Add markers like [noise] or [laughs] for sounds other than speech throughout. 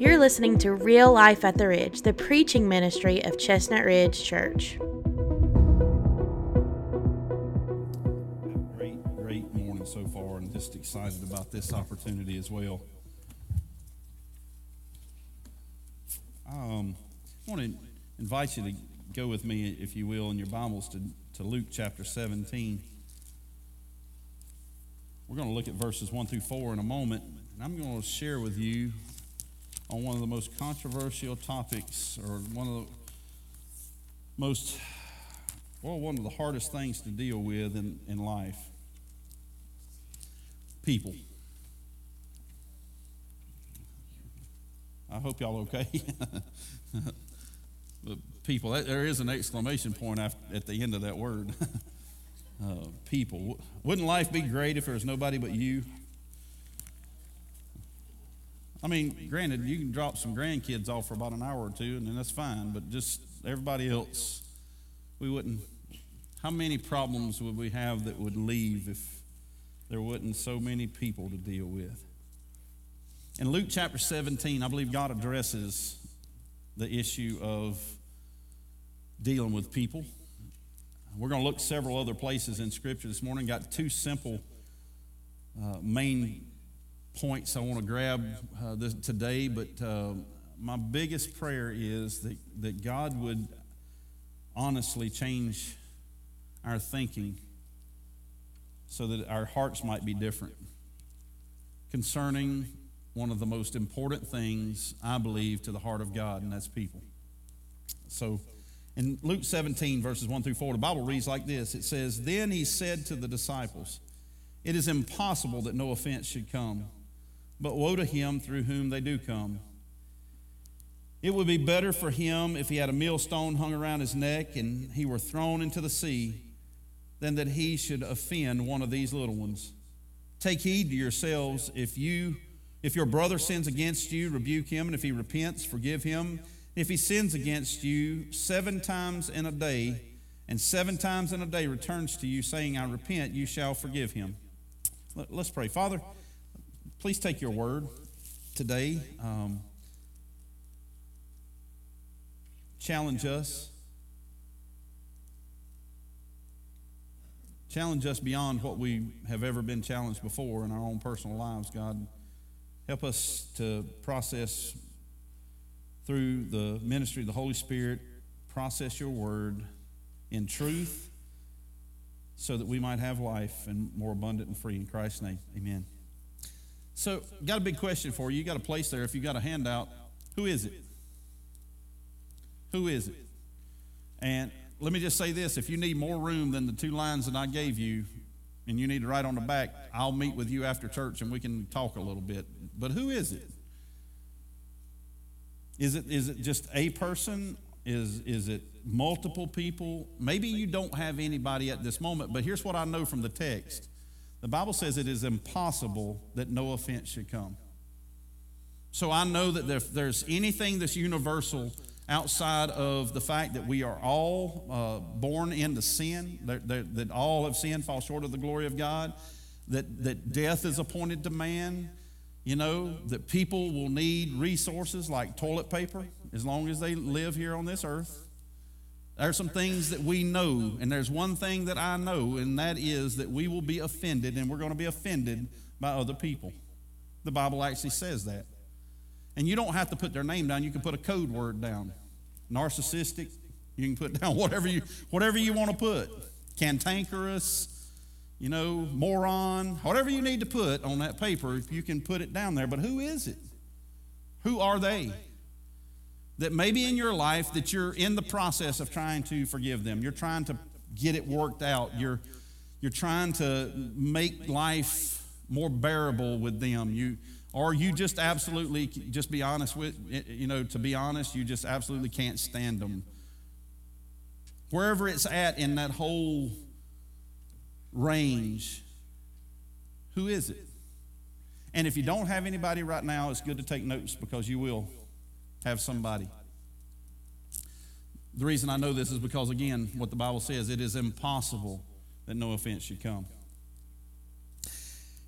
You're listening to Real Life at the Ridge, the preaching ministry of Chestnut Ridge Church. Great, great morning so far, and just excited about this opportunity as well. I um, want to invite you to go with me, if you will, in your Bibles to, to Luke chapter 17. We're going to look at verses 1 through 4 in a moment, and I'm going to share with you on one of the most controversial topics, or one of the most, well, one of the hardest things to deal with in, in life people. I hope y'all okay. [laughs] but people, there is an exclamation point at the end of that word. [laughs] uh, people. Wouldn't life be great if there was nobody but you? I mean, granted, you can drop some grandkids off for about an hour or two, and then that's fine, but just everybody else, we wouldn't. How many problems would we have that would leave if there wasn't so many people to deal with? In Luke chapter 17, I believe God addresses the issue of dealing with people. We're going to look several other places in Scripture this morning. Got two simple uh, main points I want to grab uh, this, today, but uh, my biggest prayer is that, that God would honestly change our thinking so that our hearts might be different concerning one of the most important things, I believe, to the heart of God, and that's people. So, in Luke 17, verses 1 through 4, the Bible reads like this It says, Then he said to the disciples, It is impossible that no offense should come but woe to him through whom they do come. It would be better for him if he had a millstone hung around his neck and he were thrown into the sea than that he should offend one of these little ones. Take heed to yourselves if you if your brother sins against you, rebuke him, and if he repents, forgive him. If he sins against you seven times in a day, and seven times in a day returns to you, saying, I repent, you shall forgive him. Let's pray. Father, Please take your word today. Um, challenge us. Challenge us beyond what we have ever been challenged before in our own personal lives, God. Help us to process through the ministry of the Holy Spirit, process your word in truth so that we might have life and more abundant and free. In Christ's name, amen. So, got a big question for you. You got a place there. If you got a handout, who is it? Who is it? And let me just say this if you need more room than the two lines that I gave you, and you need to write on the back, I'll meet with you after church and we can talk a little bit. But who is it? Is it, is it just a person? Is, is it multiple people? Maybe you don't have anybody at this moment, but here's what I know from the text the Bible says it is impossible that no offense should come. So I know that if there's anything that's universal outside of the fact that we are all uh, born into sin, that, that, that, all have sinned, fall short of the glory of God, that, that death is appointed to man, you know, that people will need resources like toilet paper as long as they live here on this earth. There are some things that we know, and there's one thing that I know, and that is that we will be offended, and we're going to be offended by other people. The Bible actually says that. And you don't have to put their name down, you can put a code word down. Narcissistic, you can put [laughs] down whatever you, whatever you want to put. Cantankerous, you know, moron, whatever you need to put on that paper, you can put it down there. But who is it? Who are they? That maybe in your life that you're in the process of trying to forgive them. You're trying to get it worked out. You're, you're trying to make life more bearable with them. You, or you just absolutely, just be honest with, you know, to be honest, you just absolutely can't stand them. Wherever it's at in that whole range, who is it? And if you don't have anybody right now, it's good to take notes because you will have somebody. The reason I know this is because, again, what the Bible says it is impossible that no offense should come.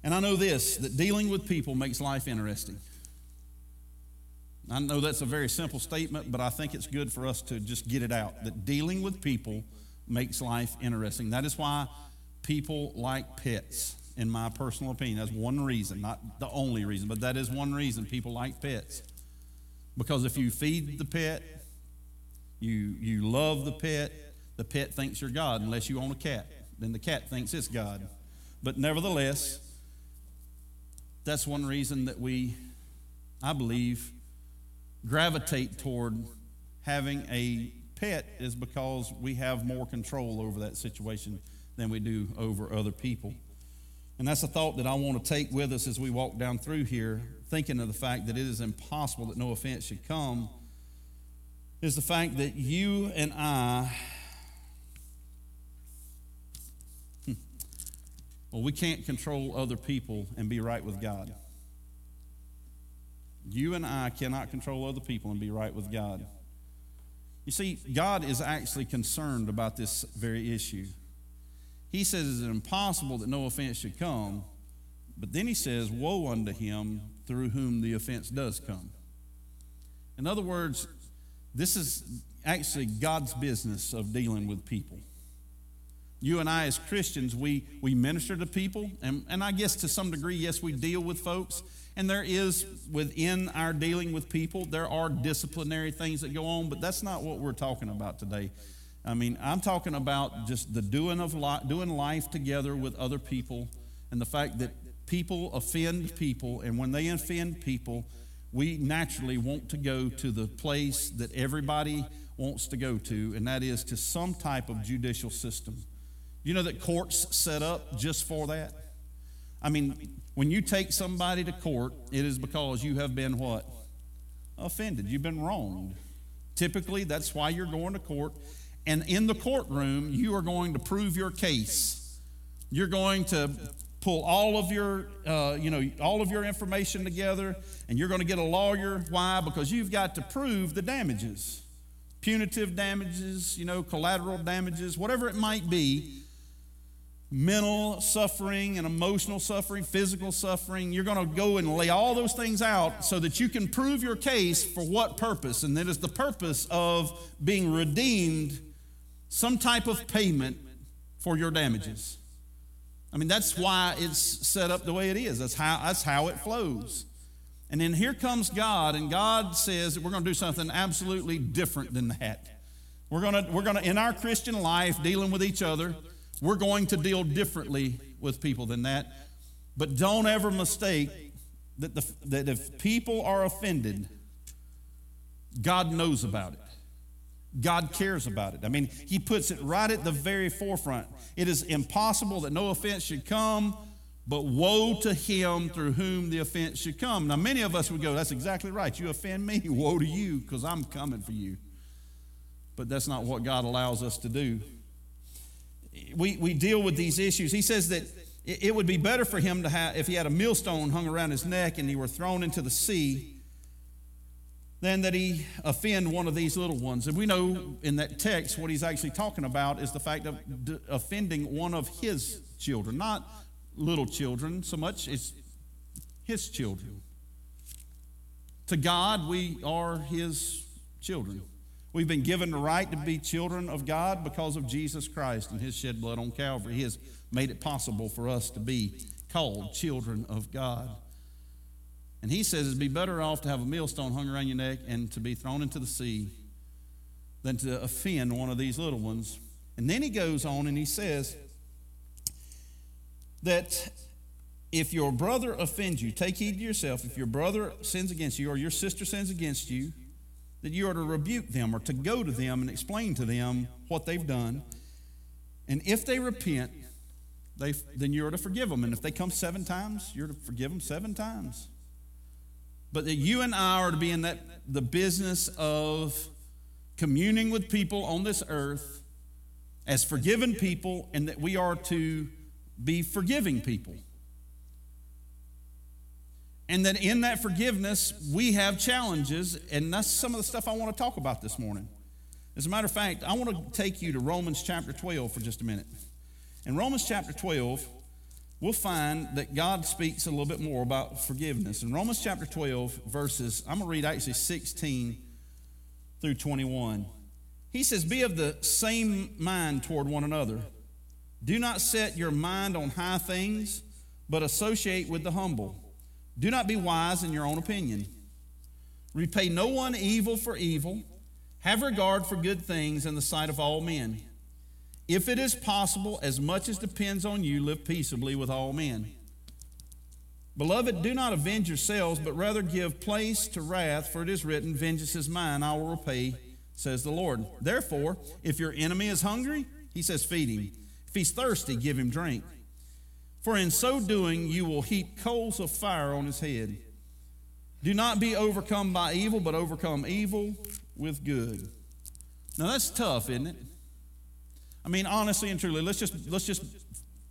And I know this that dealing with people makes life interesting. I know that's a very simple statement, but I think it's good for us to just get it out that dealing with people makes life interesting. That is why people like pets, in my personal opinion. That's one reason, not the only reason, but that is one reason people like pets. Because if you feed the pet, you, you love the pet, the pet thinks you're God, unless you own a cat. Then the cat thinks it's God. But nevertheless, that's one reason that we, I believe, gravitate toward having a pet is because we have more control over that situation than we do over other people. And that's a thought that I want to take with us as we walk down through here, thinking of the fact that it is impossible that no offense should come, is the fact that you and I, hmm, well, we can't control other people and be right with God. You and I cannot control other people and be right with God. You see, God is actually concerned about this very issue. He says it's impossible that no offense should come, but then he says, Woe unto him through whom the offense does come. In other words, this is actually God's business of dealing with people. You and I, as Christians, we, we minister to people, and, and I guess to some degree, yes, we deal with folks. And there is, within our dealing with people, there are disciplinary things that go on, but that's not what we're talking about today. I mean, I'm talking about just the doing of life, doing life together with other people, and the fact that people offend people, and when they offend people, we naturally want to go to the place that everybody wants to go to, and that is to some type of judicial system. You know that courts set up just for that? I mean, when you take somebody to court, it is because you have been what? Offended. You've been wronged. Typically, that's why you're going to court. And in the courtroom, you are going to prove your case. You're going to pull all of your, uh, you know, all of your information together, and you're going to get a lawyer. Why? Because you've got to prove the damages, punitive damages, you know, collateral damages, whatever it might be mental suffering and emotional suffering, physical suffering. You're going to go and lay all those things out so that you can prove your case for what purpose? And that is the purpose of being redeemed, some type of payment for your damages. I mean, that's why it's set up the way it is. That's how, that's how it flows. And then here comes God, and God says that we're going to do something absolutely different than that. We're going to, we're going to in our Christian life, dealing with each other, we're going to deal differently with people than that. But don't ever mistake that, the, that if people are offended, God knows about it. God cares about it. I mean, He puts it right at the very forefront. It is impossible that no offense should come, but woe to him through whom the offense should come. Now, many of us would go, That's exactly right. You offend me, [laughs] woe to you, because I'm coming for you. But that's not what God allows us to do we, we deal with these issues. He says that it would be better for him to have, if he had a millstone hung around his neck and he were thrown into the sea, than that he offend one of these little ones. And we know in that text what he's actually talking about is the fact of offending one of his children, not little children so much, it's his children. To God, we are his children. We've been given the right to be children of God because of Jesus Christ and his shed blood on Calvary. He has made it possible for us to be called children of God. And he says it'd be better off to have a millstone hung around your neck and to be thrown into the sea than to offend one of these little ones. And then he goes on and he says that if your brother offends you, take heed to yourself. If your brother sins against you or your sister sins against you, that you are to rebuke them or to go to them and explain to them what they've done. And if they repent, they, then you are to forgive them. And if they come seven times, you're to forgive them seven times. But that you and I are to be in that the business of communing with people on this earth as forgiven people, and that we are to be forgiving people. And that in that forgiveness, we have challenges, and that's some of the stuff I want to talk about this morning. As a matter of fact, I want to take you to Romans chapter 12 for just a minute. In Romans chapter 12, we'll find that God speaks a little bit more about forgiveness. In Romans chapter 12, verses, I'm going to read actually 16 through 21. He says, Be of the same mind toward one another. Do not set your mind on high things, but associate with the humble. Do not be wise in your own opinion. Repay no one evil for evil. Have regard for good things in the sight of all men. If it is possible, as much as depends on you, live peaceably with all men. Beloved, do not avenge yourselves, but rather give place to wrath, for it is written, Vengeance is mine, I will repay, says the Lord. Therefore, if your enemy is hungry, he says, Feed him. If he's thirsty, give him drink. For in so doing, you will heap coals of fire on his head. Do not be overcome by evil, but overcome evil with good. Now that's tough, isn't it? I mean, honestly and truly, let's just let's just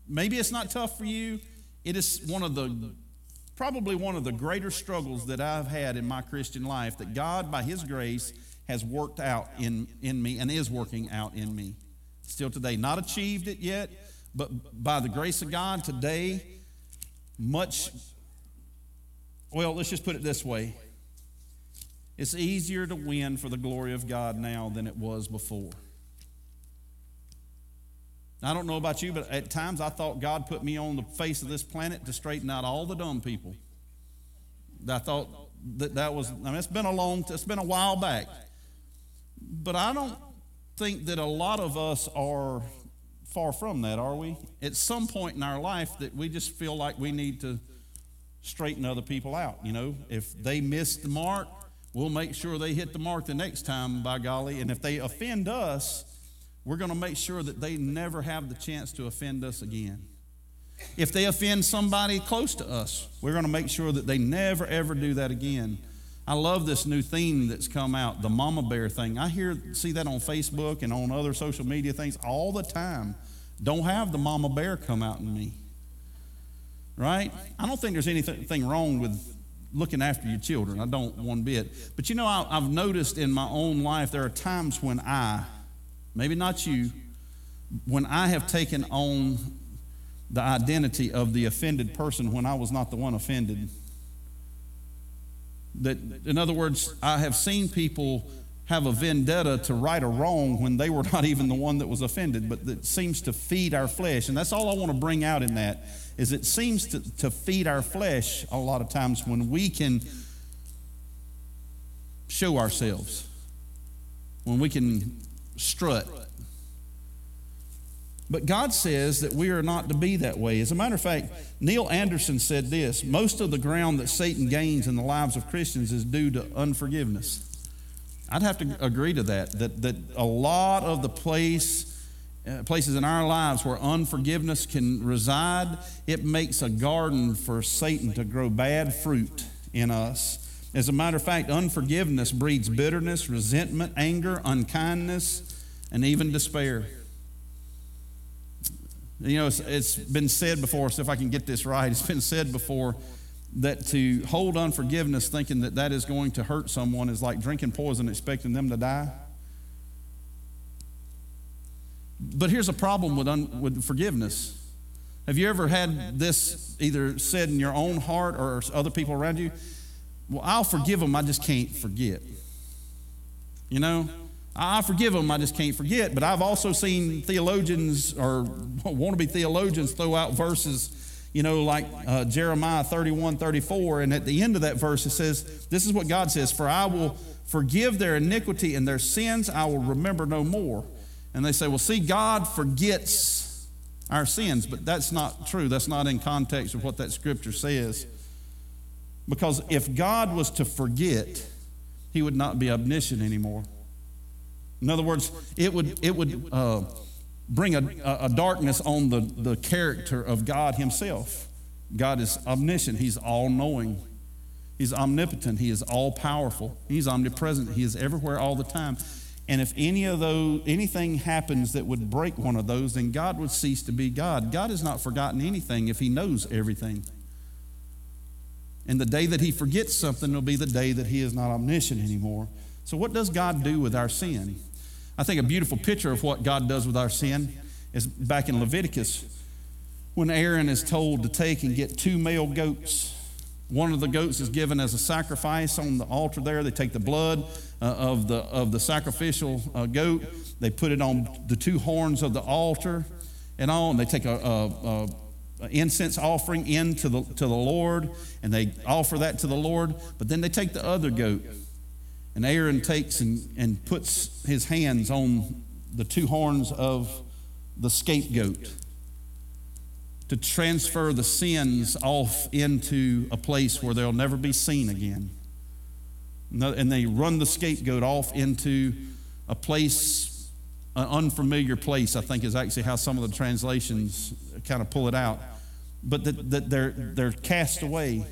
maybe it's not tough for you. It is one of the probably one of the greater struggles that I've had in my Christian life that God, by His grace, has worked out in, in me and is working out in me. Still today. Not achieved it yet, but by the grace of God, today, much, well, let's just put it this way it's easier to win for the glory of God now than it was before. I don't know about you, but at times I thought God put me on the face of this planet to straighten out all the dumb people. I thought that that was, I mean, it's been a long, it's been a while back. But I don't think that a lot of us are far from that, are we? At some point in our life that we just feel like we need to straighten other people out. You know, if they miss the mark, we'll make sure they hit the mark the next time, by golly. And if they offend us, we're going to make sure that they never have the chance to offend us again. If they offend somebody close to us, we're going to make sure that they never, ever do that again. I love this new theme that's come out, the mama bear thing. I hear see that on Facebook and on other social media things all the time. Don't have the mama bear come out in me. Right? I don't think there's anything wrong with looking after your children. I don't one bit. But you know, I've noticed in my own life there are times when I maybe not you, when I have taken on the identity of the offended person when I was not the one offended. That, in other words, I have seen people have a vendetta to right a wrong when they were [laughs] not even the one that was offended, but that seems to feed our flesh. And that's all I want to bring out in that is it seems to, to feed our flesh a lot of times when we can show ourselves, when we can strut. But God says that we are not to be that way. As a matter of fact, Neil Anderson said this most of the ground that Satan gains in the lives of Christians is due to unforgiveness. I'd have to agree to that, that, that a lot of the place, uh, places in our lives where unforgiveness can reside, it makes a garden for Satan to grow bad fruit in us. As a matter of fact, unforgiveness breeds bitterness, resentment, anger, unkindness, and even despair. You know, it's, it's been said before, so if I can get this right, it's been said before that to hold unforgiveness thinking that that is going to hurt someone is like drinking poison expecting them to die. But here's a problem with, un, with forgiveness. Have you ever had this either said in your own heart or other people around you? Well, I'll forgive them, I just can't forget. You know? I forgive them, I just can't forget. But I've also seen theologians or [laughs] wannabe theologians throw out verses, you know, like uh, Jeremiah 31 34. And at the end of that verse, it says, This is what God says For I will forgive their iniquity and their sins I will remember no more. And they say, Well, see, God forgets our sins. But that's not true. That's not in context of what that scripture says. Because if God was to forget, he would not be omniscient anymore. In other words, it would, it would uh, bring a, a darkness on the, the character of God Himself. God is omniscient, He's all knowing, He's omnipotent, He is all powerful, He's omnipresent, He is everywhere all the time. And if any of those, anything happens that would break one of those, then God would cease to be God. God has not forgotten anything if He knows everything. And the day that He forgets something will be the day that He is not omniscient anymore. So, what does God do with our sin? I think a beautiful picture of what God does with our sin is back in Leviticus when Aaron is told to take and get two male goats. One of the goats is given as a sacrifice on the altar there. They take the blood uh, of, the, of the sacrificial uh, goat, they put it on the two horns of the altar and all, and they take a, a incense offering into the, to the Lord, and they offer that to the Lord. But then they take the other goat, and Aaron takes and, and puts his hands on the two horns of the scapegoat to transfer the sins off into a place where they'll never be seen again. And they run the scapegoat off into a place, an unfamiliar place, I think is actually how some of the translations kind of pull it out. But that, that they're, they're cast away.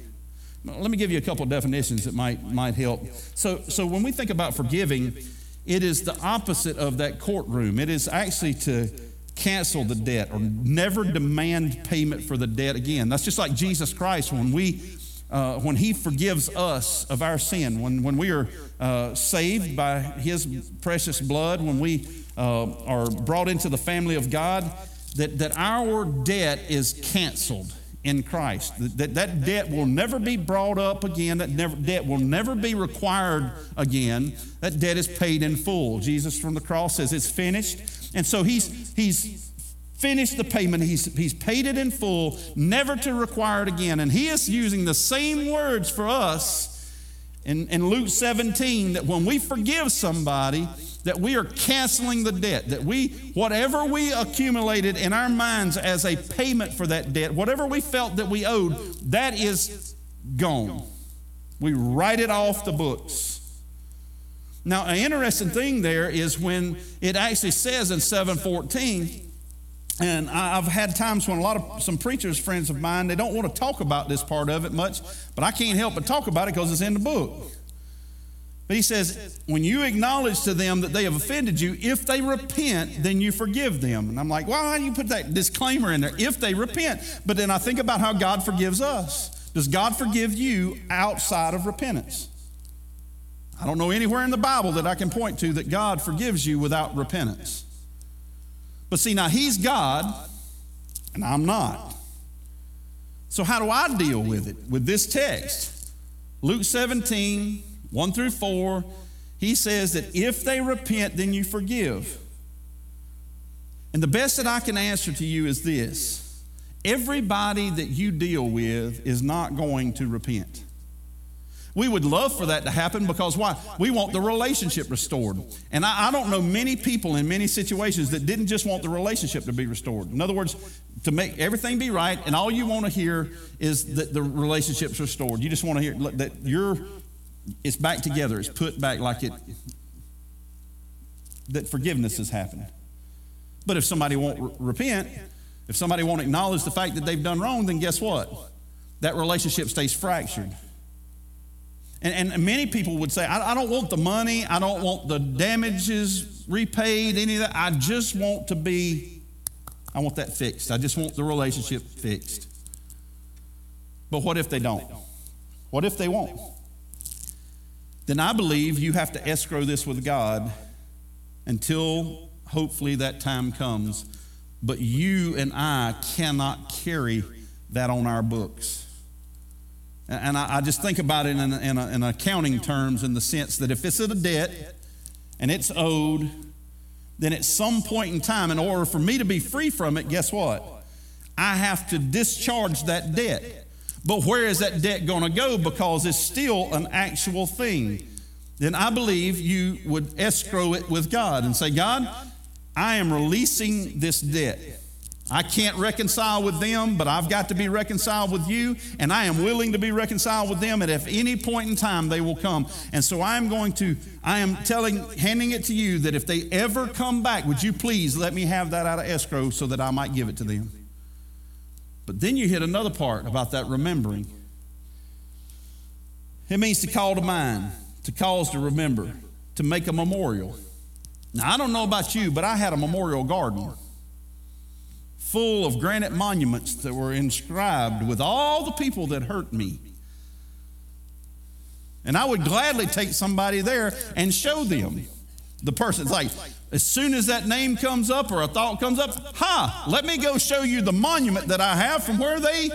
Let me give you a couple definitions that might, might help. So, so when we think about forgiving, it is the opposite of that courtroom. It is actually to cancel the debt or never demand payment for the debt again. That's just like Jesus Christ when we uh, when he forgives us of our sin, when, when we are uh, saved by his precious blood, when we uh, are brought into the family of God, that, that our debt is canceled in Christ. That, that debt will never be brought up again. That never, debt will never be required again. That debt is paid in full. Jesus from the cross says it's finished. And so he's, he's finished the payment. He's, he's paid it in full, never to require it again. And he is using the same words for us in, in Luke 17 that when we forgive somebody, that we are canceling the debt, that we, whatever we accumulated in our minds as a payment for that debt, whatever we felt that we owed, that is gone. We write it off the books. Now, an interesting thing there is when it actually says in 714, and I've had times when a lot of some preachers, friends of mine, they don't want to talk about this part of it much, but I can't help but talk about it because it's in the book. But he says, when you acknowledge to them that they have offended you, if they repent, then you forgive them. And I'm like, why do you put that disclaimer in there? If they repent. But then I think about how God forgives us. Does God forgive you outside of repentance? I don't know anywhere in the Bible that I can point to that God forgives you without repentance. But see, now He's God, and I'm not. So, how do I deal with it? With this text Luke 17, 1 through 4, he says that if they repent, then you forgive. And the best that I can answer to you is this everybody that you deal with is not going to repent. We would love for that to happen because why? We want the relationship restored. And I, I, don't know many people in many situations that didn't just want the relationship to be restored. In other words, to make everything be right, and all you want to hear is that the relationship's restored. You just want to hear that you're, it's back together, it's put back like it, that forgiveness has happened. But if somebody won't re- repent, if somebody won't acknowledge the fact that they've done wrong, then guess what? That relationship stays fractured. And, and many people would say, I, I don't want the money, I don't want the damages repaid, any of that. I just want to be, I want that fixed. I just want the relationship fixed. But what if they don't? What if they won't? Then I believe you have to escrow this with God until hopefully that time comes. But you and I cannot carry that on our books. And I, just think about it in, in, in accounting terms in the sense that if it's a debt and it's owed, then at some point in time, in order for me to be free from it, guess what? I have to discharge that debt. But where is that debt going to go? Because it's still an actual thing. Then I believe you would escrow it with God and say, God, I am releasing this debt. I can't reconcile with them, but I've got to be reconciled with you, and I am willing to be reconciled with them at any point in time they will come. And so I am going to, I am telling, handing it to you that if they ever come back, would you please let me have that out of escrow so that I might give it to them? But then you hit another part about that remembering. It means to call to mind, to cause to remember, to make a memorial. Now, I don't know about you, but I had a memorial garden full of granite monuments that were inscribed with all the people that hurt me. And I would gladly take somebody there and show them the person. It's like, as soon as that name comes up or a thought comes up, ha, let me go show you the monument that I have from where they.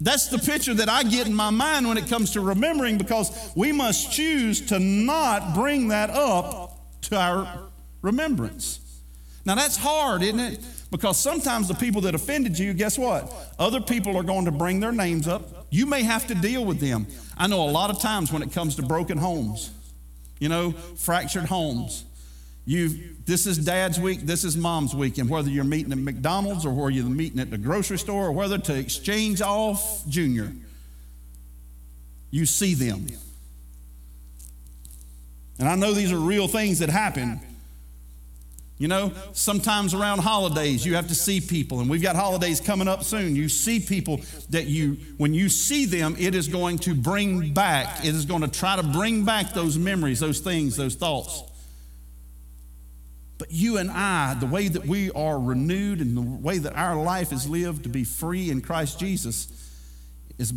That's the picture that I get in my mind when it comes to remembering because we must choose to not bring that up to our remembrance. Now, that's hard, isn't it? Because sometimes the people that offended you, guess what? Other people are going to bring their names up. You may have to deal with them. I know a lot of times when it comes to broken homes, you know, fractured homes. You, this is dad's week, this is mom's week, and whether you're meeting at McDonald's or whether you're meeting at the grocery store or whether to exchange off Junior, you see them. And I know these are real things that happen. You know, sometimes around holidays, you have to see people, and we've got holidays coming up soon. You see people that you, when you see them, it is going to bring back, it is going to try to bring back those memories, those things, those thoughts. But you and I, the way that we are renewed and the way that our life is lived to be free in Christ Jesus is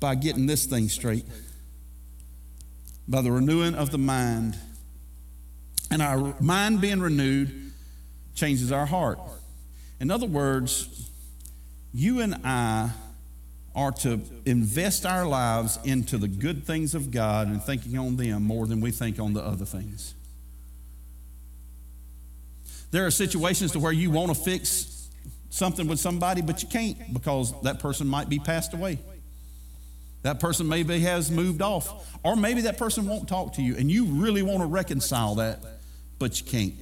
by getting this thing straight. By the renewing of the mind and our mind being renewed changes our heart. In other words, you and I are to invest our lives into the good things of God and thinking on them more than we think on the other things. There are situations to where you want to fix something with somebody, but you can't because that person might be passed away. That person maybe has moved off, or maybe that person won't talk to you, and you really want to reconcile that but you can't.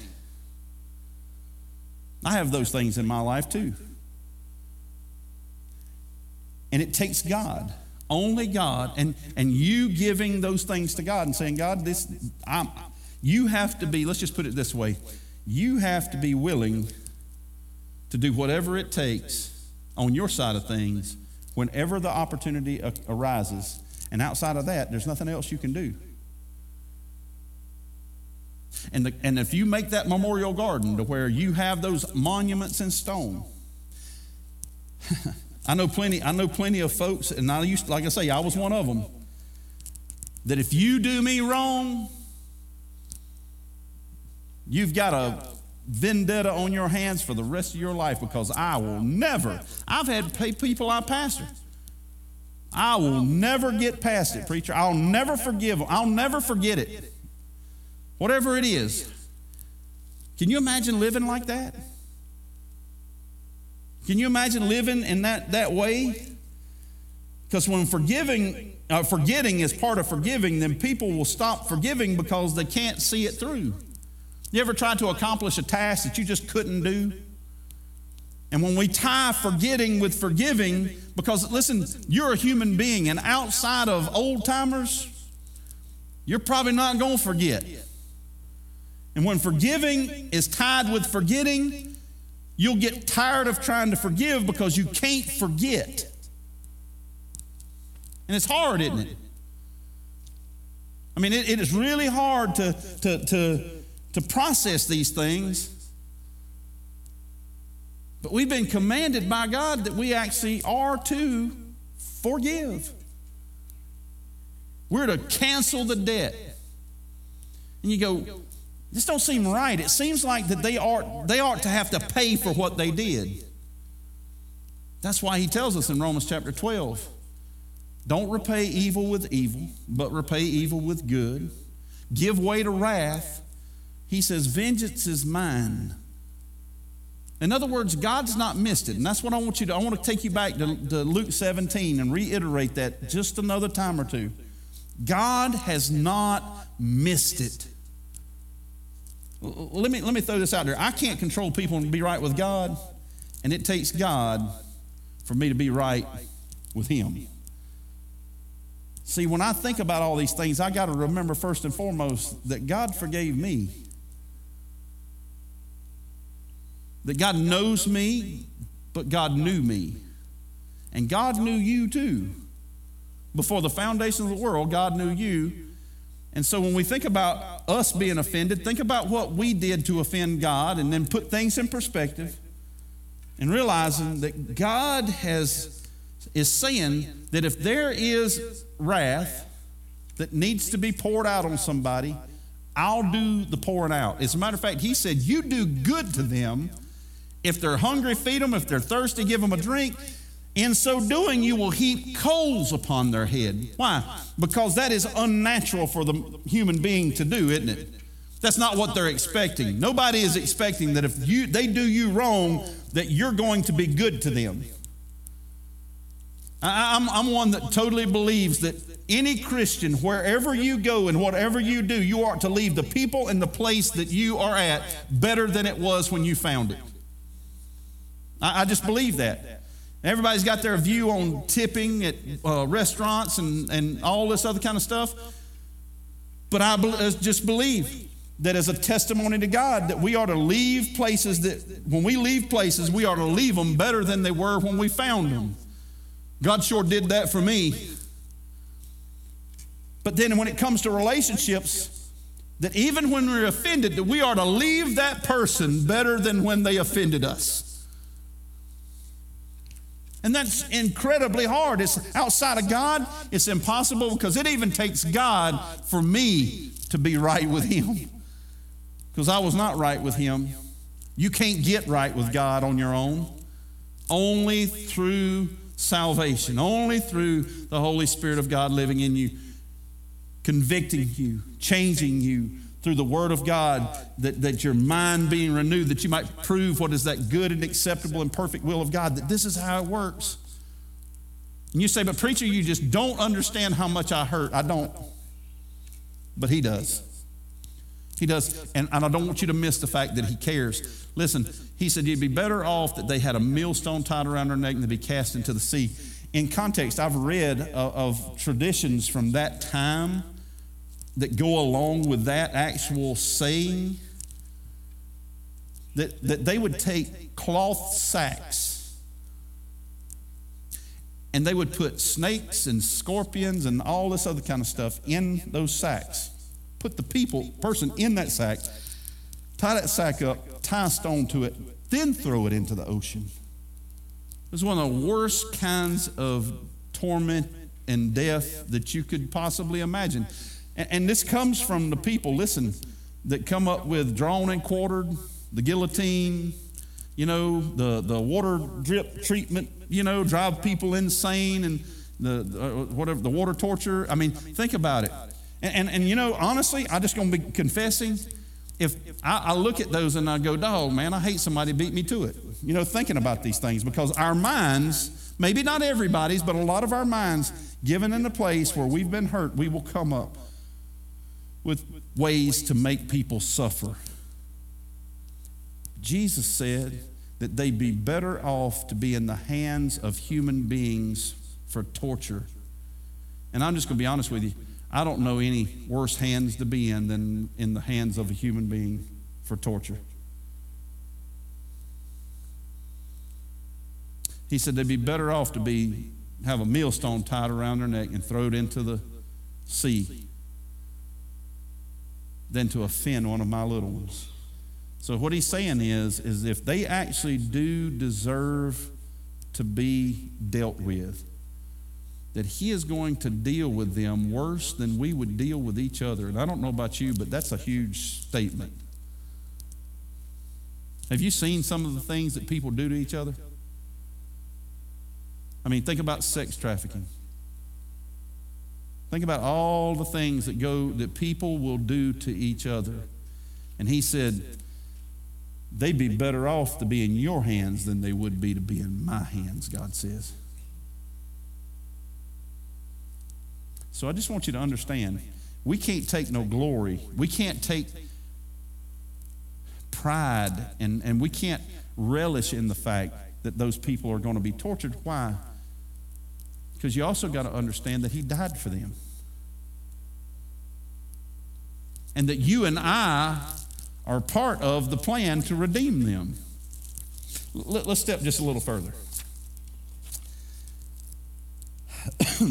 I have those things in my life too. And it takes God, only God, and, and you giving those things to God and saying, God, this, I'm, you have to be, let's just put it this way, you have to be willing to do whatever it takes on your side of things whenever the opportunity arises. And outside of that, there's nothing else you can do. And, the, and if you make that memorial garden to where you have those monuments in stone, [laughs] I know plenty. I know plenty of folks, and I used, like I say, I was one of them. That if you do me wrong, you've got a vendetta on your hands for the rest of your life because I will never. I've had people I pastor. I will never get past it, preacher. I'll never forgive them. I'll never forget it whatever it is. Can you imagine living like that? Can you imagine living in that, that way? Because when forgiving, uh, forgetting is part of forgiving, then people will stop forgiving because they can't see it through. You ever tried to accomplish a task that you just couldn't do? And when we tie forgetting with forgiving, because listen, you're a human being, and outside of old timers, you're probably not going to forget. And when forgiving is tied with forgetting, you'll get tired of trying to forgive because you can't forget. And it's hard, isn't it? I mean, it, it is really hard to, to, to, to process these things. But we've been commanded by God that we actually are to forgive. We're to cancel the debt. And you go, this don't seem right. It seems like that they ought, they ought to have to pay for what they did. That's why he tells us in Romans chapter 12 don't repay evil with evil, but repay evil with good. Give way to wrath. He says, Vengeance is mine. In other words, God's not missed it. And that's what I want you to, I want to take you back to, to Luke 17 and reiterate that just another time or two. God has not missed it. Let me, let me throw this out there. I can't control people and be right with God, and it takes God for me to be right with Him. See, when I think about all these things, I got to remember first and foremost that God forgave me. That God knows me, but God knew me. And God knew you too. Before the foundation of the world, God knew you and so when we think about us being offended, think about what we did to offend God and then put things in perspective and realizing that God has is saying that if there is wrath that needs to be poured out on somebody, I'll do the pouring out. As a matter of fact, he said, You do good to them. If they're hungry, feed them. If they're thirsty, give them a drink. In so doing, you will heap coals upon their head. Why? Because that is unnatural for the human being to do, isn't it? That's not what they're expecting. Nobody is expecting that if you, they do you wrong, that you're going to be good to them. I, I'm, I'm one that totally believes that any Christian, wherever you go and whatever you do, you ought to leave the people and the place that you are at better than it was when you found it. I, I just believe that. Everybody's got their view on tipping at uh, restaurants and, and all this other kind of stuff. But I be- just believe that as a testimony to God, that we are to leave places that, when we leave places, we are to leave them better than they were when we found them. God sure did that for me. But then when it comes to relationships, that even when we're offended, that we are to leave that person better than when they offended us. And that's incredibly hard. It's outside of God, it's impossible because it even takes God for me to be right with Him. Because I was not right with Him. You can't get right with God on your own, only through salvation, only through the Holy Spirit of God living in you, convicting you, changing you, through the Word of God, that, that your mind being renewed, that you might prove what is that good and acceptable and perfect will of God, that this is how it works. And you say, but preacher, you just don't understand how much I hurt. I don't. But He does. He does. And, and I don't want you to miss the fact that He cares. Listen, He said, you'd be better off that they had a millstone tied around their neck and to be cast into the sea. In context, I've read of, of traditions from that time that go along with that actual saying that, that they would take cloth sacks and they would put snakes and scorpions and all this other kind of stuff in those sacks. Put the people, person in that sack, tie that sack up, tie a stone to it, then throw it into the ocean. It was one of the worst kinds of torment and death that you could possibly imagine. And, this comes from the people, listen, that come up with drawn and quartered, the guillotine, you know, the, the water drip treatment, you know, drive people insane and the, the uh, whatever, the water torture. I mean, think about it. And, and, and you know, honestly, I'm just going to be confessing. If I, I, look at those and I go, dog, man, I hate somebody beat me to it. You know, thinking about these things because our minds, maybe not everybody's, but a lot of our minds, given in a place where we've been hurt, we will come up with ways to make people suffer. Jesus said that they'd be better off to be in the hands of human beings for torture. And I'm just going to be honest with you. I don't know any worse hands to be in than in the hands of a human being for torture. He said they'd be better off to be have a millstone tied around their neck and throw it into the sea than to offend one of my little ones. So what he's saying is, is if they actually do deserve to be dealt with, that he is going to deal with them worse than we would deal with each other. And I don't know about you, but that's a huge statement. Have you seen some of the things that people do to each other? I mean, think about sex trafficking. Think about all the things that go that people will do to each other. And he said, they'd be better off to be in your hands than they would be to be in my hands, God says. So I just want you to understand we can't take no glory. We can't take pride and, and we can't relish in the fact that those people are going to be tortured. Why? Because you also got to understand that He died for them. And that you and I are part of the plan to redeem them. Let, us step just a little further. [coughs]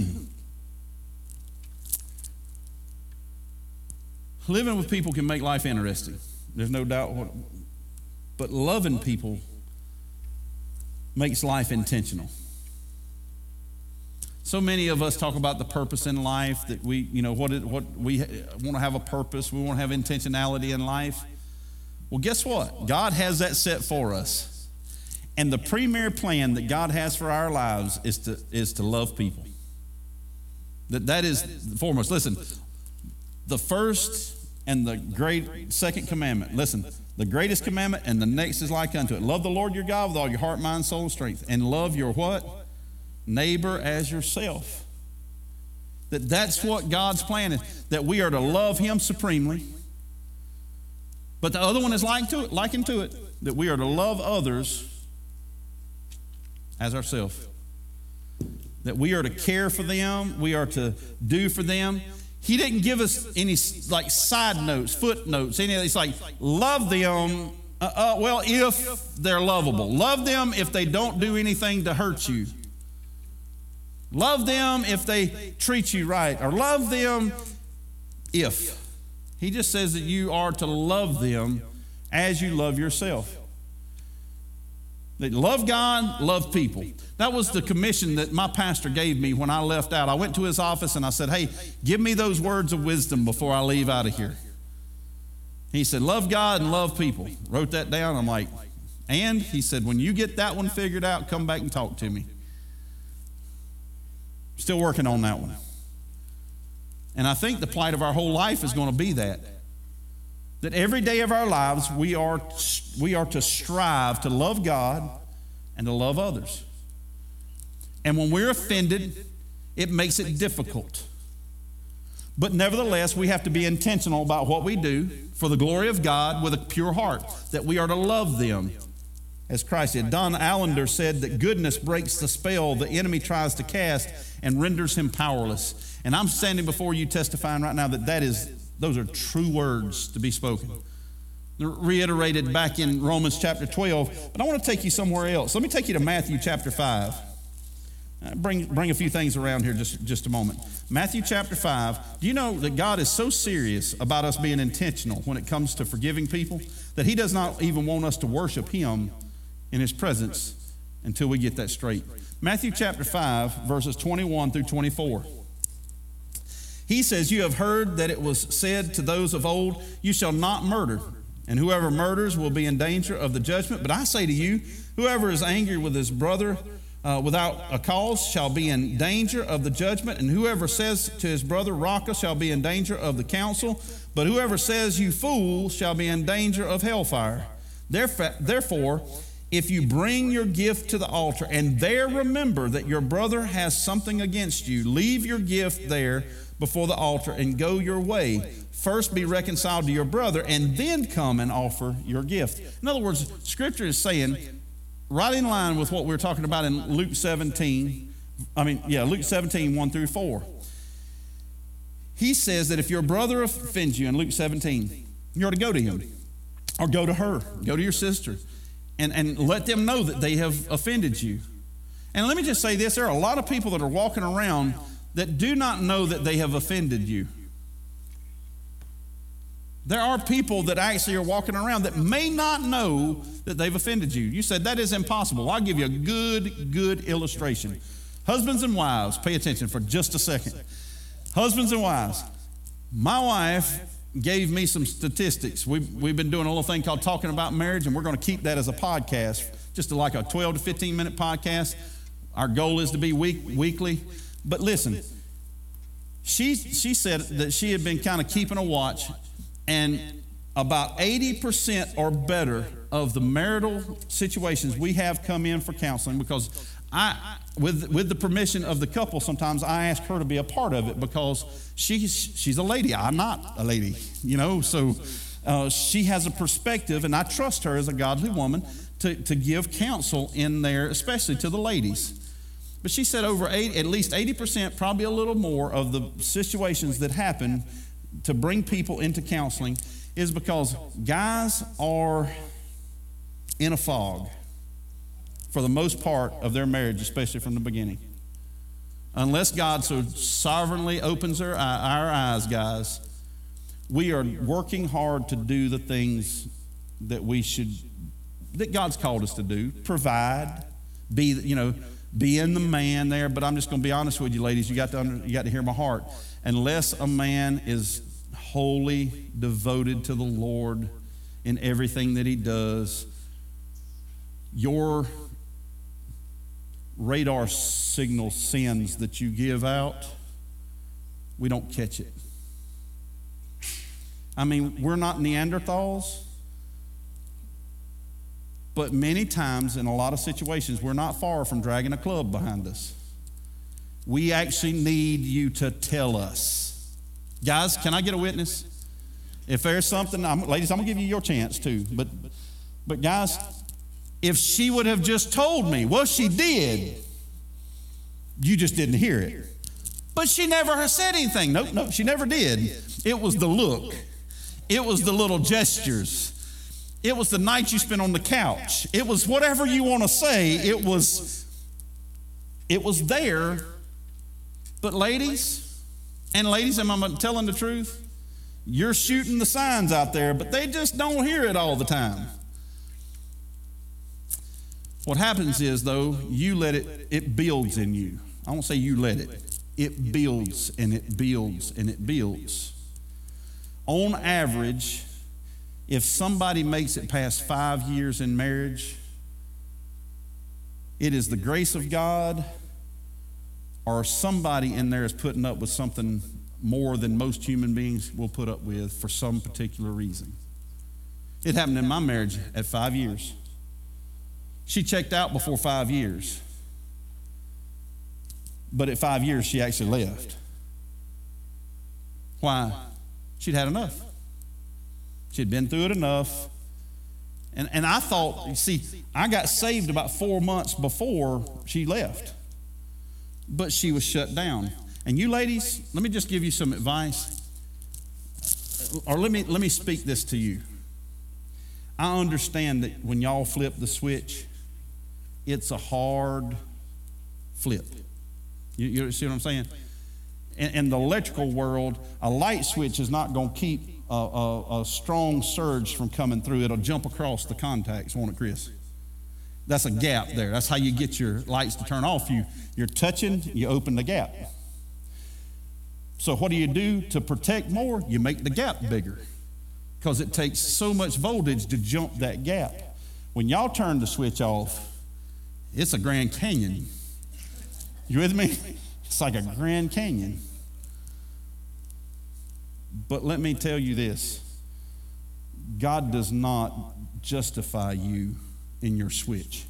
Living with people can make life interesting. There's no doubt. What, but loving people makes life intentional. So many of us talk about the purpose in life that we, you know, what, what we want to have a purpose, we want to have intentionality in life. Well, guess what? God has that set for us. And the premier plan that God has for our lives is to, is to love people. That, that is foremost. Listen, the first and the great second commandment. Listen, the greatest commandment and the next is like unto it. Love the Lord your God with all your heart, mind, soul, and strength. And love your what? Neighbor as yourself. That that's what God's plan is. That we are to love him supremely. But the other one is like to it, likened to it, that we are to love others as ourselves. That we are to care for them, we are to do for them. He didn't give us any like side notes, footnotes, any of these like love them. Uh, uh, well, if they're lovable, love them if they don't do anything to hurt you. Love them if they treat you right, or love them if. He just says that you are to love them as you love yourself. That love God, love people. That was the commission that my pastor gave me when I left out. I went to his office and I said, Hey, give me those words of wisdom before I leave out of here. He said, Love God and love people. Wrote that down. I'm like, And he said, When you get that one figured out, come back and talk to me. Still working on that one. And I think the plight of our whole life is going to be that. That every day of our lives, we are, we are to strive to love God and to love others. And when we're offended, it makes it difficult. But nevertheless, we have to be intentional about what we do for the glory of God with a pure heart, that we are to love them as Christ did. Don Allender said that goodness breaks the spell the enemy tries to cast and renders him powerless. And I'm standing before you testifying right now that that is those are true words to be spoken. Reiterated back in Romans chapter 12, but I want to take you somewhere else. Let me take you to Matthew chapter 5. Uh, bring, bring a few things around here just, just a moment. Matthew chapter 5. Do you know that God is so serious about us being intentional when it comes to forgiving people that He does not even want us to worship Him in His presence until we get that straight? Matthew chapter 5, verses 21 through 24. He says, You have heard that it was said to those of old, You shall not murder, and whoever murders will be in danger of the judgment. But I say to you, whoever is angry with his brother uh, without a cause shall be in danger of the judgment, and whoever says to his brother, Raca, shall be in danger of the council. But whoever says, You fool, shall be in danger of hellfire. Therefore, if you bring your gift to the altar and there remember that your brother has something against you, leave your gift there before the altar and go your way. First be reconciled to your brother and then come and offer your gift. In other words, Scripture is saying, right in line with what we are talking about in Luke 17, I mean, yeah, Luke 17, 1 through 4. He says that if your brother offends you in Luke 17, you're to go to him or go to her, go to your sister, and, and let them know that they have offended you. And let me just say this there are a lot of people that are walking around that do not know that they have offended you. There are people that actually are walking around that may not know that they've offended you. You said that is impossible. I'll give you a good, good illustration. Husbands and wives, pay attention for just a second. Husbands and wives, my wife gave me some statistics. We've, we've been doing a little thing called Talking About Marriage, and we're going to keep that as a podcast, just like a 12 to 15 minute podcast. Our goal is to be week, weekly. But listen, she, she said that she had been kind of keeping a watch, and about 80% or better of the marital situations we have come in for counseling because I, with, with the permission of the couple, sometimes I ask her to be a part of it because she's, she's a lady. I'm not a lady, you know, so uh, she has a perspective, and I trust her as a godly woman to, to give counsel in there, especially to the ladies. But she said over eight, at least 80%, probably a little more, of the situations that happen to bring people into counseling is because guys are in a fog for the most part of their marriage, especially from the beginning. Unless God so sovereignly opens our, our eyes, guys, we are working hard to do the things that we should, that God's called us to do provide, be, you know, being the man there. But I'm just going to be honest with you, ladies. You got to under, you got to hear my heart. Unless a man is wholly devoted to the Lord in everything that he does, your radar signal sins that you give out, we don't catch it. I mean, we're not Neanderthals, but many times in a lot of situations, we're not far from dragging a club behind us. We actually need you to tell us. Guys, can I get a witness? If there's something, I'm, ladies, I'm gonna give you your chance too. But, but guys, if she would have just told me, well, she did, you just didn't hear it. But she never said anything. Nope, nope, she never did. It was the look. It was the little gestures. It was the night you spent on the couch. It was whatever you want to say. It was it was there. But ladies, and ladies, am I telling the truth? You're shooting the signs out there, but they just don't hear it all the time. What happens is though, you let it it builds in you. I won't say you let it. It builds and it builds and it builds on average, if somebody makes it past five years in marriage, it is the grace of God or somebody in there is putting up with something more than most human beings will put up with for some particular reason. It happened in my marriage at five years. She checked out before five years, but at five years, she actually left. Why? She'd had enough. She'd been through it enough. And, and I thought, you see, I got saved about four months before she left. But she was shut down. And you ladies, let me just give you some advice. Or let me, let me speak this to you. I understand that when y'all flip the switch, it's a hard flip. You, you see what I'm saying? in, in the electrical world, a light switch is not going to keep a, a, a, strong surge from coming through. It'll jump across the contacts, won't it, Chris? That's a gap there. That's how you get your lights to turn off. You, you're touching, you open the gap. So, what do you do to protect more? You make the gap bigger because it takes so much voltage to jump that gap. When y'all turn the switch off, it's a Grand Canyon. You with me? It's like a Grand Canyon. But let me tell you this God does not justify you in your switch.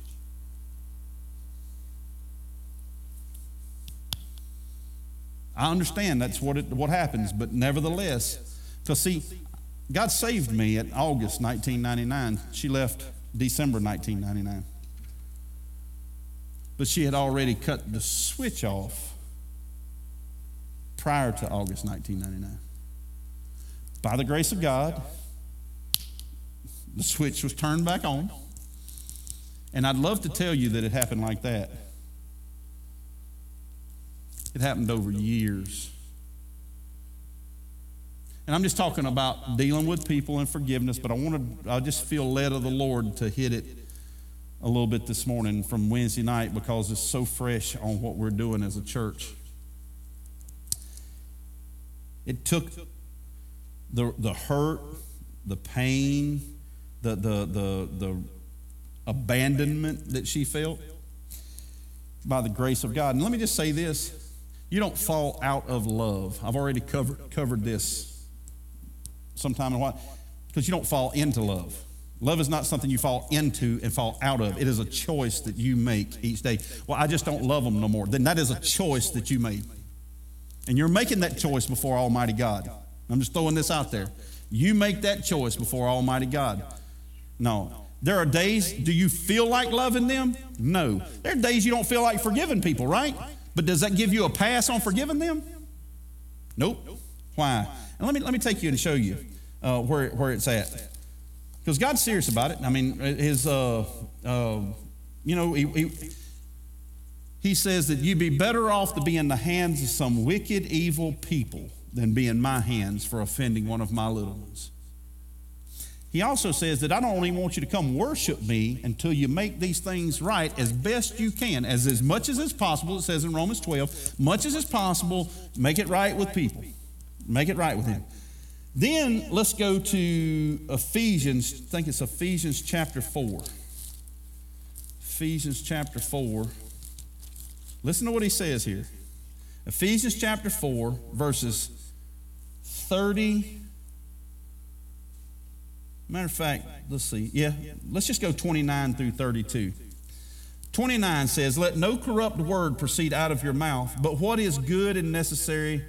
I understand that's what, it, what happens, but nevertheless, because see, God saved me at August 1999. She left December 1999. But she had already cut the switch off prior to August 1999. By the grace of God, the switch was turned back on. And I'd love to tell you that it happened like that. It happened over years. And I'm just talking about dealing with people and forgiveness, but I want to, I just feel led of the Lord to hit it a little bit this morning from Wednesday night because it's so fresh on what we're doing as a church. It took the, the hurt, the pain, the, the, the, the abandonment that she felt by the grace of God. And let me just say this you don't fall out of love. I've already covered, covered this sometime in a while because you don't fall into love. Love is not something you fall into and fall out of. It is a choice that you make each day. Well, I just don't love them no more. Then that is a choice that you made. And you're making that choice before Almighty God. I'm just throwing this out there. You make that choice before Almighty God. No. There are days, do you feel like loving them? No. There are days you don't feel like forgiving people, right? But does that give you a pass on forgiving them? Nope. Why? And let me, let me take you and show you uh, where, where it's at. Because God's serious about it. I mean, his, uh, uh, you know, he, he, he says that you'd be better off to be in the hands of some wicked, evil people than be in my hands for offending one of my little ones. he also says that I don't even want you to come worship me until you make these things right as best you can, as as much as is possible. It says in Romans 12, much as is possible, make it right with people, make it right with him. Then let's go to Ephesians. I think it's Ephesians chapter 4. Ephesians chapter 4. Listen to what he says here. Ephesians chapter 4, verses 30 Matter of fact, let's see. Yeah, let's just go 29 through 32. 29 says, Let no corrupt word proceed out of your mouth, but what is good and necessary,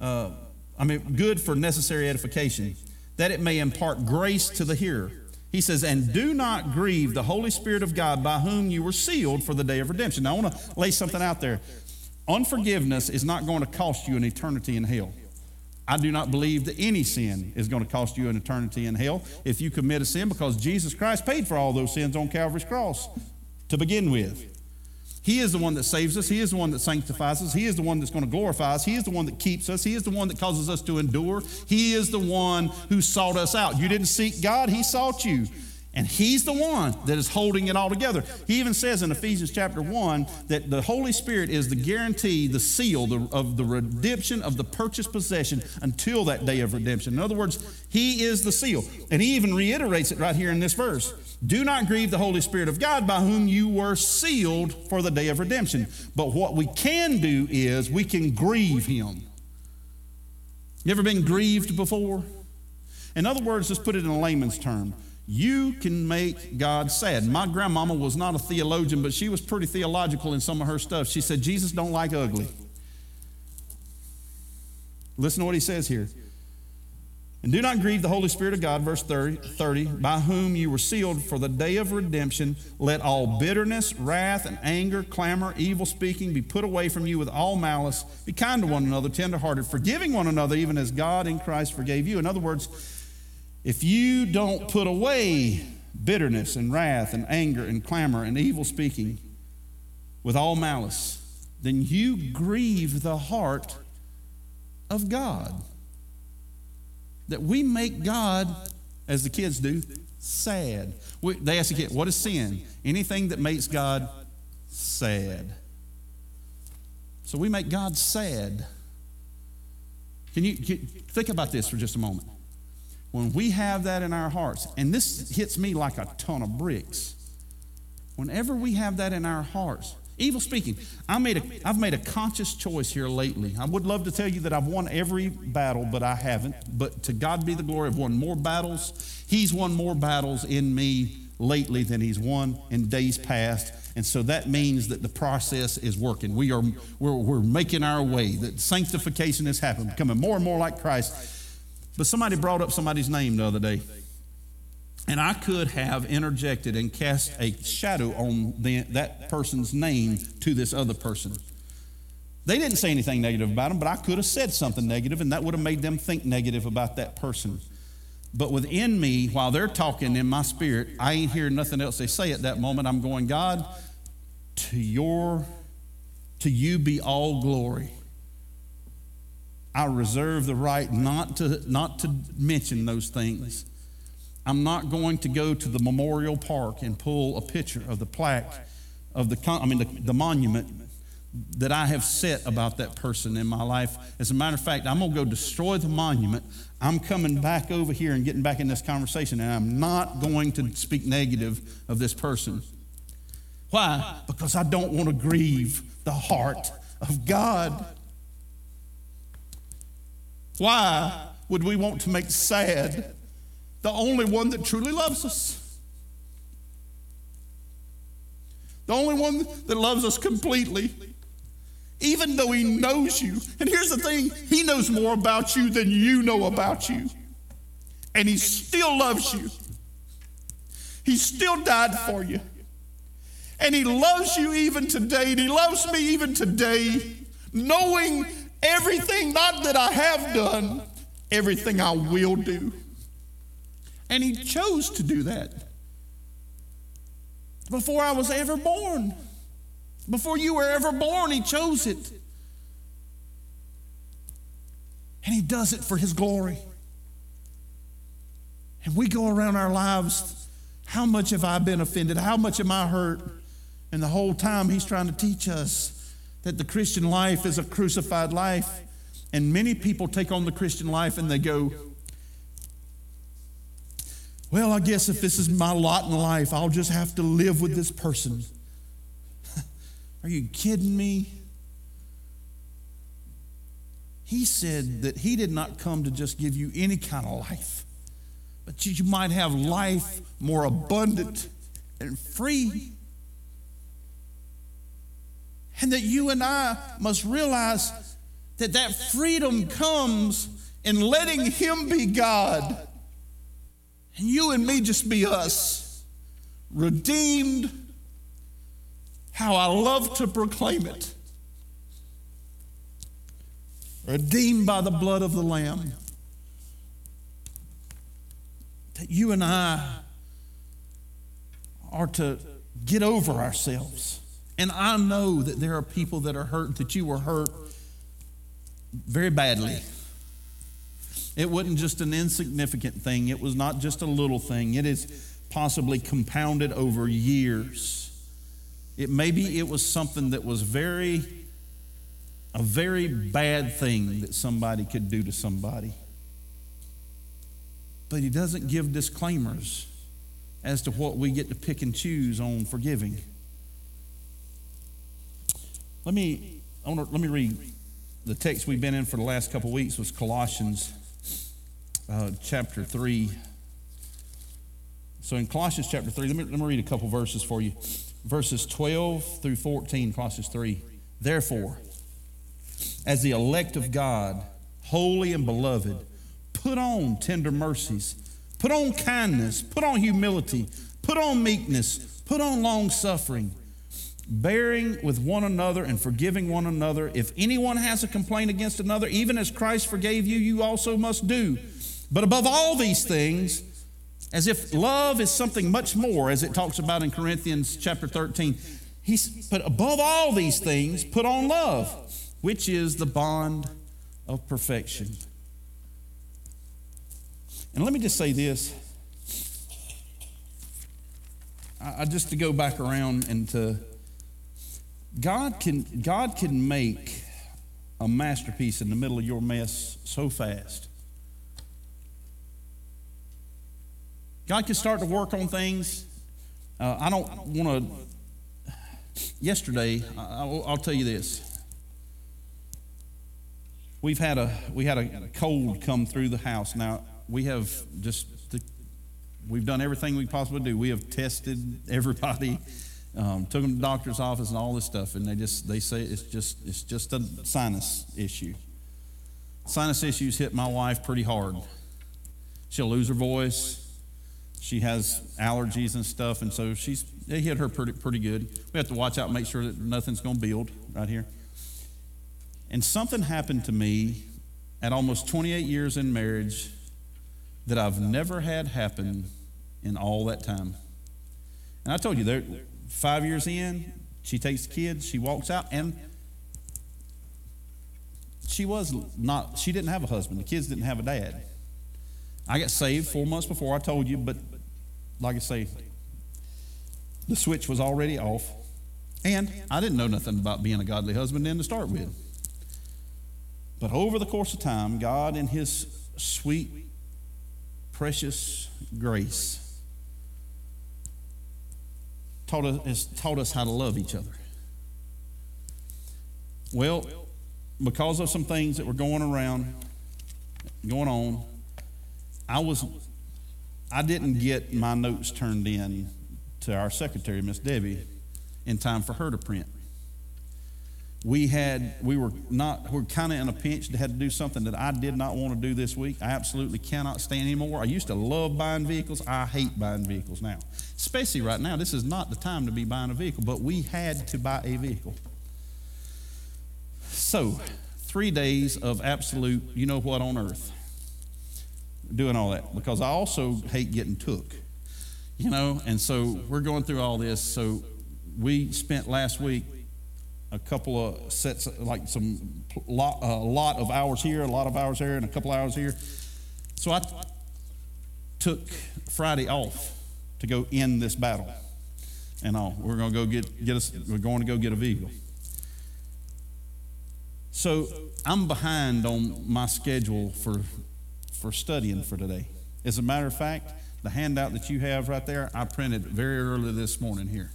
uh, I mean, good for necessary edification, that it may impart grace to the hearer. He says, And do not grieve the Holy Spirit of God by whom you were sealed for the day of redemption. Now, I want to lay something out there. Unforgiveness is not going to cost you an eternity in hell. I do not believe that any sin is going to cost you an eternity in hell if you commit a sin because Jesus Christ paid for all those sins on Calvary's cross to begin with. He is the one that saves us. He is the one that sanctifies us. He is the one that's going to glorify us. He is the one that keeps us. He is the one that causes us to endure. He is the one who sought us out. You didn't seek God, He sought you. And he's the one that is holding it all together. He even says in Ephesians chapter 1 that the Holy Spirit is the guarantee, the seal of the redemption of the purchased possession until that day of redemption. In other words, he is the seal. And he even reiterates it right here in this verse. Do not grieve the Holy Spirit of God by whom you were sealed for the day of redemption. But what we can do is we can grieve him. You ever been grieved before? In other words, let's put it in a layman's term. You can make God sad. My grandmama was not a theologian, but she was pretty theological in some of her stuff. She said, Jesus don't like ugly. Listen to what he says here. And do not grieve the Holy Spirit of God, verse 30, 30, by whom you were sealed for the day of redemption. Let all bitterness, wrath, and anger, clamor, evil speaking be put away from you with all malice. Be kind to one another, tenderhearted, forgiving one another, even as God in Christ forgave you. In other words, if you don't put away bitterness and wrath and anger and clamor and evil speaking with all malice, then you grieve the heart of God. That we make God, as the kids do, sad. We, they ask the kid, what is sin? Anything that makes God sad. So we make God sad. Can you, can, think about this for just a moment? When we have that in our hearts, and this hits me like a ton of bricks. Whenever we have that in our hearts, evil speaking, I made a, I've made a conscious choice here lately. I would love to tell you that I've won every battle, but I haven't. But to God be the glory, I've won more battles. He's won more battles in me lately than he's won in days past. And so that means that the process is working. We are, we're, we're making our way, that sanctification has happened, becoming more and more like Christ. But somebody brought up somebody's name the other day. And I could have interjected and cast a shadow on the, that person's name to this other person. They didn't say anything negative about them, but I could have said something negative, and that would have made them think negative about that person. But within me, while they're talking in my spirit, I ain't hearing nothing else they say at that moment. I'm going, God, to your to you be all glory. I reserve the right not to, not to mention those things. I'm not going to go to the memorial park and pull a picture of the plaque of the, I mean, the, the monument that I have set about that person in my life. As a matter of fact, I'm going to go destroy the monument. I'm coming back over here and getting back in this conversation, and I'm not going to speak negative of this person. Why? Because I don't want to grieve the heart of God. Why would we want to make sad the only one that truly loves us? The only one that loves us completely, even though he knows you. And here's the thing he knows more about you than you know about you. And he still loves you. He still died for you. And he loves you even today. And he loves me even today, knowing everything, not that I have done, everything I will do. And He chose to do that before I was ever born. Before you were ever born, He chose it. And He does it for His glory. And we go around our lives, how much have I been offended? How much am I hurt? And the whole time he's trying to teach us that the Christian life is a crucified life. And many people take on the Christian life and they go, well, I guess if this is my lot in life, I'll just have to live with this person. [laughs] Are you kidding me? He said that he did not come to just give you any kind of life, but you might have life more abundant and free. And that you and I must realize that that freedom comes in letting him be God and you and me just be us, redeemed. How I love to proclaim it. Redeemed by the blood of the Lamb. That you and I are to get over ourselves. And I know that there are people that are hurt, that you were hurt very badly. It wasn't just an insignificant thing, it was not just a little thing. It is possibly compounded over years. It maybe it was something that was very a very bad thing that somebody could do to somebody. But he doesn't give disclaimers as to what we get to pick and choose on forgiving. Let me I want to, let me read the text we've been in for the last couple weeks was Colossians uh, chapter 3. So in Colossians chapter 3, let me, let me read a couple verses for you. Verses 12 through 14, Colossians 3. Therefore, as the elect of God, holy and beloved, put on tender mercies, put on kindness, put on humility, put on meekness, put on long suffering, bearing with one another and forgiving one another. If anyone has a complaint against another, even as Christ forgave you, you also must do. But above all these things, as if love is something much more, as it talks about in Corinthians chapter 13, he's, but above all these things, put on love, which is the bond of perfection. And let me just say this. I, just to go back around and to God can God can make a masterpiece in the middle of your mess so fast. God can start to work on things. Uh, I don't want to. Yesterday, I, will tell you this. We've had a we had a cold come through the house. Now we have just we've done everything we possibly do. We have tested everybody, um, took them to the doctor's office and all this stuff, and they just they say it's just it's just a sinus issue. Sinus issues hit my wife pretty hard. She'll lose her voice she has allergies and stuff, and so she's they hit her pretty pretty good. We have to watch out, and make sure that nothing's going to build right here. And something happened to me at almost 28 years in marriage that I've never had happen in all that time. And I told you, there, five years in, she takes the kids, she walks out, and she was not, she didn't have a husband. The kids didn't have a dad. I got saved four months before I told you, but like I say, the switch was already off. And I didn't know nothing about being a godly husband then to start with. But over the course of time, God, in His sweet, precious grace, taught us, has taught us how to love each other. Well, because of some things that were going around, going on, I was I didn't get my notes turned in to our secretary, Miss Debbie, in time for her to print. We had, we were not, we are kind of in a pinch to had to do something that I did not want to do this week. I absolutely cannot stand anymore. I used to love buying vehicles. I hate buying vehicles now. Especially right now. This is not the time to be buying a vehicle, but we had to buy a vehicle. So, three days of absolute, you know what on earth doing all that because I also hate getting took, you know. And so we're going through all this. So we spent last week a couple of sets, like some lot, a lot of hours here, a lot of hours there, and a couple hours here. So I, took Friday off to go in this battle. And all. We're going to go get, get us, we're going to go get a vehicle. So I'm behind on my schedule for, for studying for today. As a matter of fact, the handout that you have right there, I printed very early this morning here.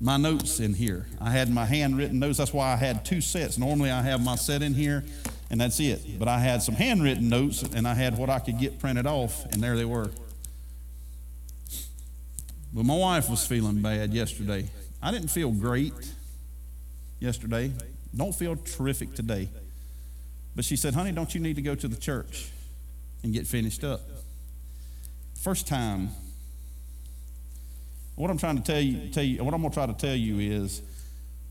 My notes in here. I had my handwritten notes. That's why I had two sets. Normally I have my set in here, and that's it. But I had some handwritten notes, and I had what I could get printed off, and there they were. But my wife was feeling bad yesterday. I didn't feel great yesterday. Don't feel terrific today. But she said, honey, don't you need to go to the church and get finished up? First time. What I'm trying to tell you, tell you, what I'm going to try to tell you is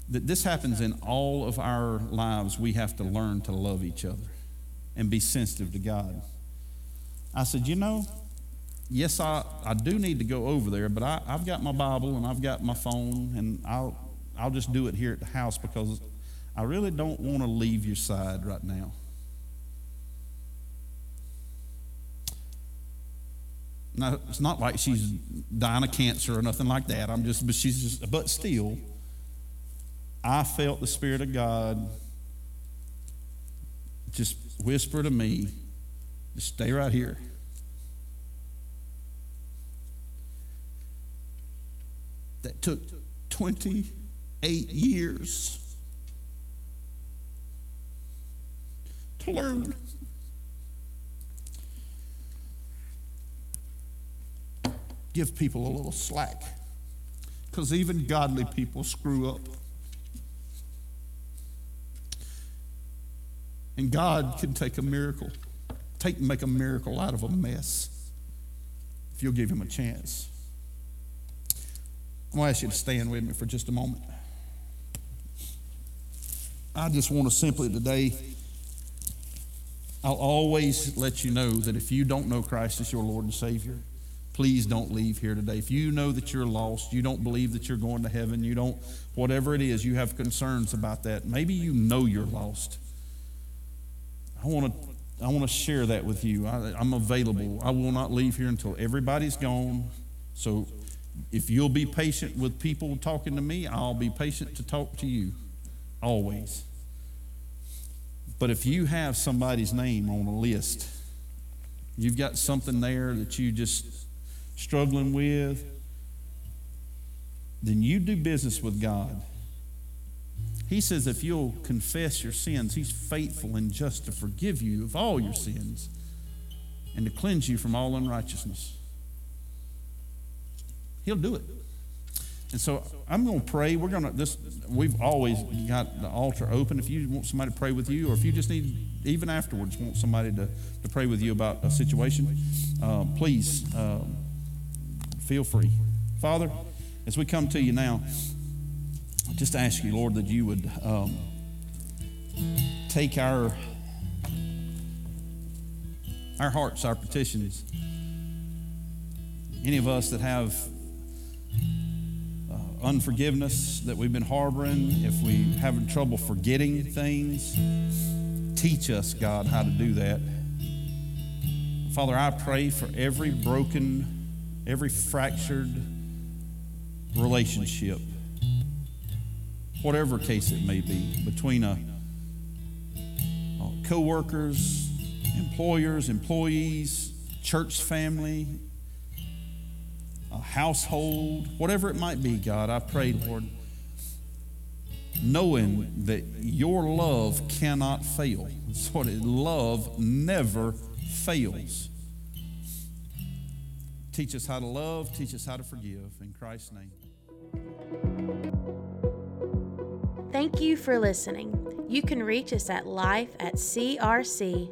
that this happens in all of our lives. We have to learn to love each other and be sensitive to God. I said, you know, yes, I, I do need to go over there, but I, I've got my Bible and I've got my phone, and I'll, I'll just do it here at the house because I really don't want to leave your side right now. Now, it's not like she's dying of cancer or nothing like that. I'm just, but she's just, but still, I felt the Spirit of God just whisper to me, just stay right here. That took 28 years learn. Give people a little slack. Because even godly people screw up. And God can take a miracle, take and make a miracle out of a mess if you'll give him a chance. I'm going to ask you to stand with me for just a moment. I just want to simply today I'll always let you know that if you don't know Christ as your Lord and Savior, please don't leave here today. If you know that you're lost, you don't believe that you're going to heaven, you don't, whatever it is, you have concerns about that. Maybe you know you're lost. I want to. I want to share that with you. I, I'm available. I will not leave here until everybody's gone. So if you'll be patient with people talking to me, I'll be patient to talk to you always. But if you have somebody's name on a list, you've got something there that you just struggling with, then you do business with God. He says if you'll confess your sins, He's faithful and just to forgive you of all your sins and to cleanse you from all unrighteousness. He'll do it. And so I'm going to pray. We're going to this. We've always got the altar open. If you want somebody to pray with you, or if you just need, even afterwards, want somebody to, to pray with you about a situation, uh, please uh, feel free. Father, as we come to you now, I just ask you, Lord, that you would um, take our our hearts, our petitions. Any of us that have unforgiveness that we've been harboring, if we having trouble forgetting things, teach us, God, how to do that. Father, I pray for every broken, every fractured relationship, whatever case it may be, between a, a co-workers, employers, employees, church family, a household, whatever it might be, God, I pray, Lord, knowing that your love cannot fail. That's what it, love never fails. Teach us how to love, teach us how to forgive. In Christ's name. Thank you for listening. You can reach us at life at crc.com.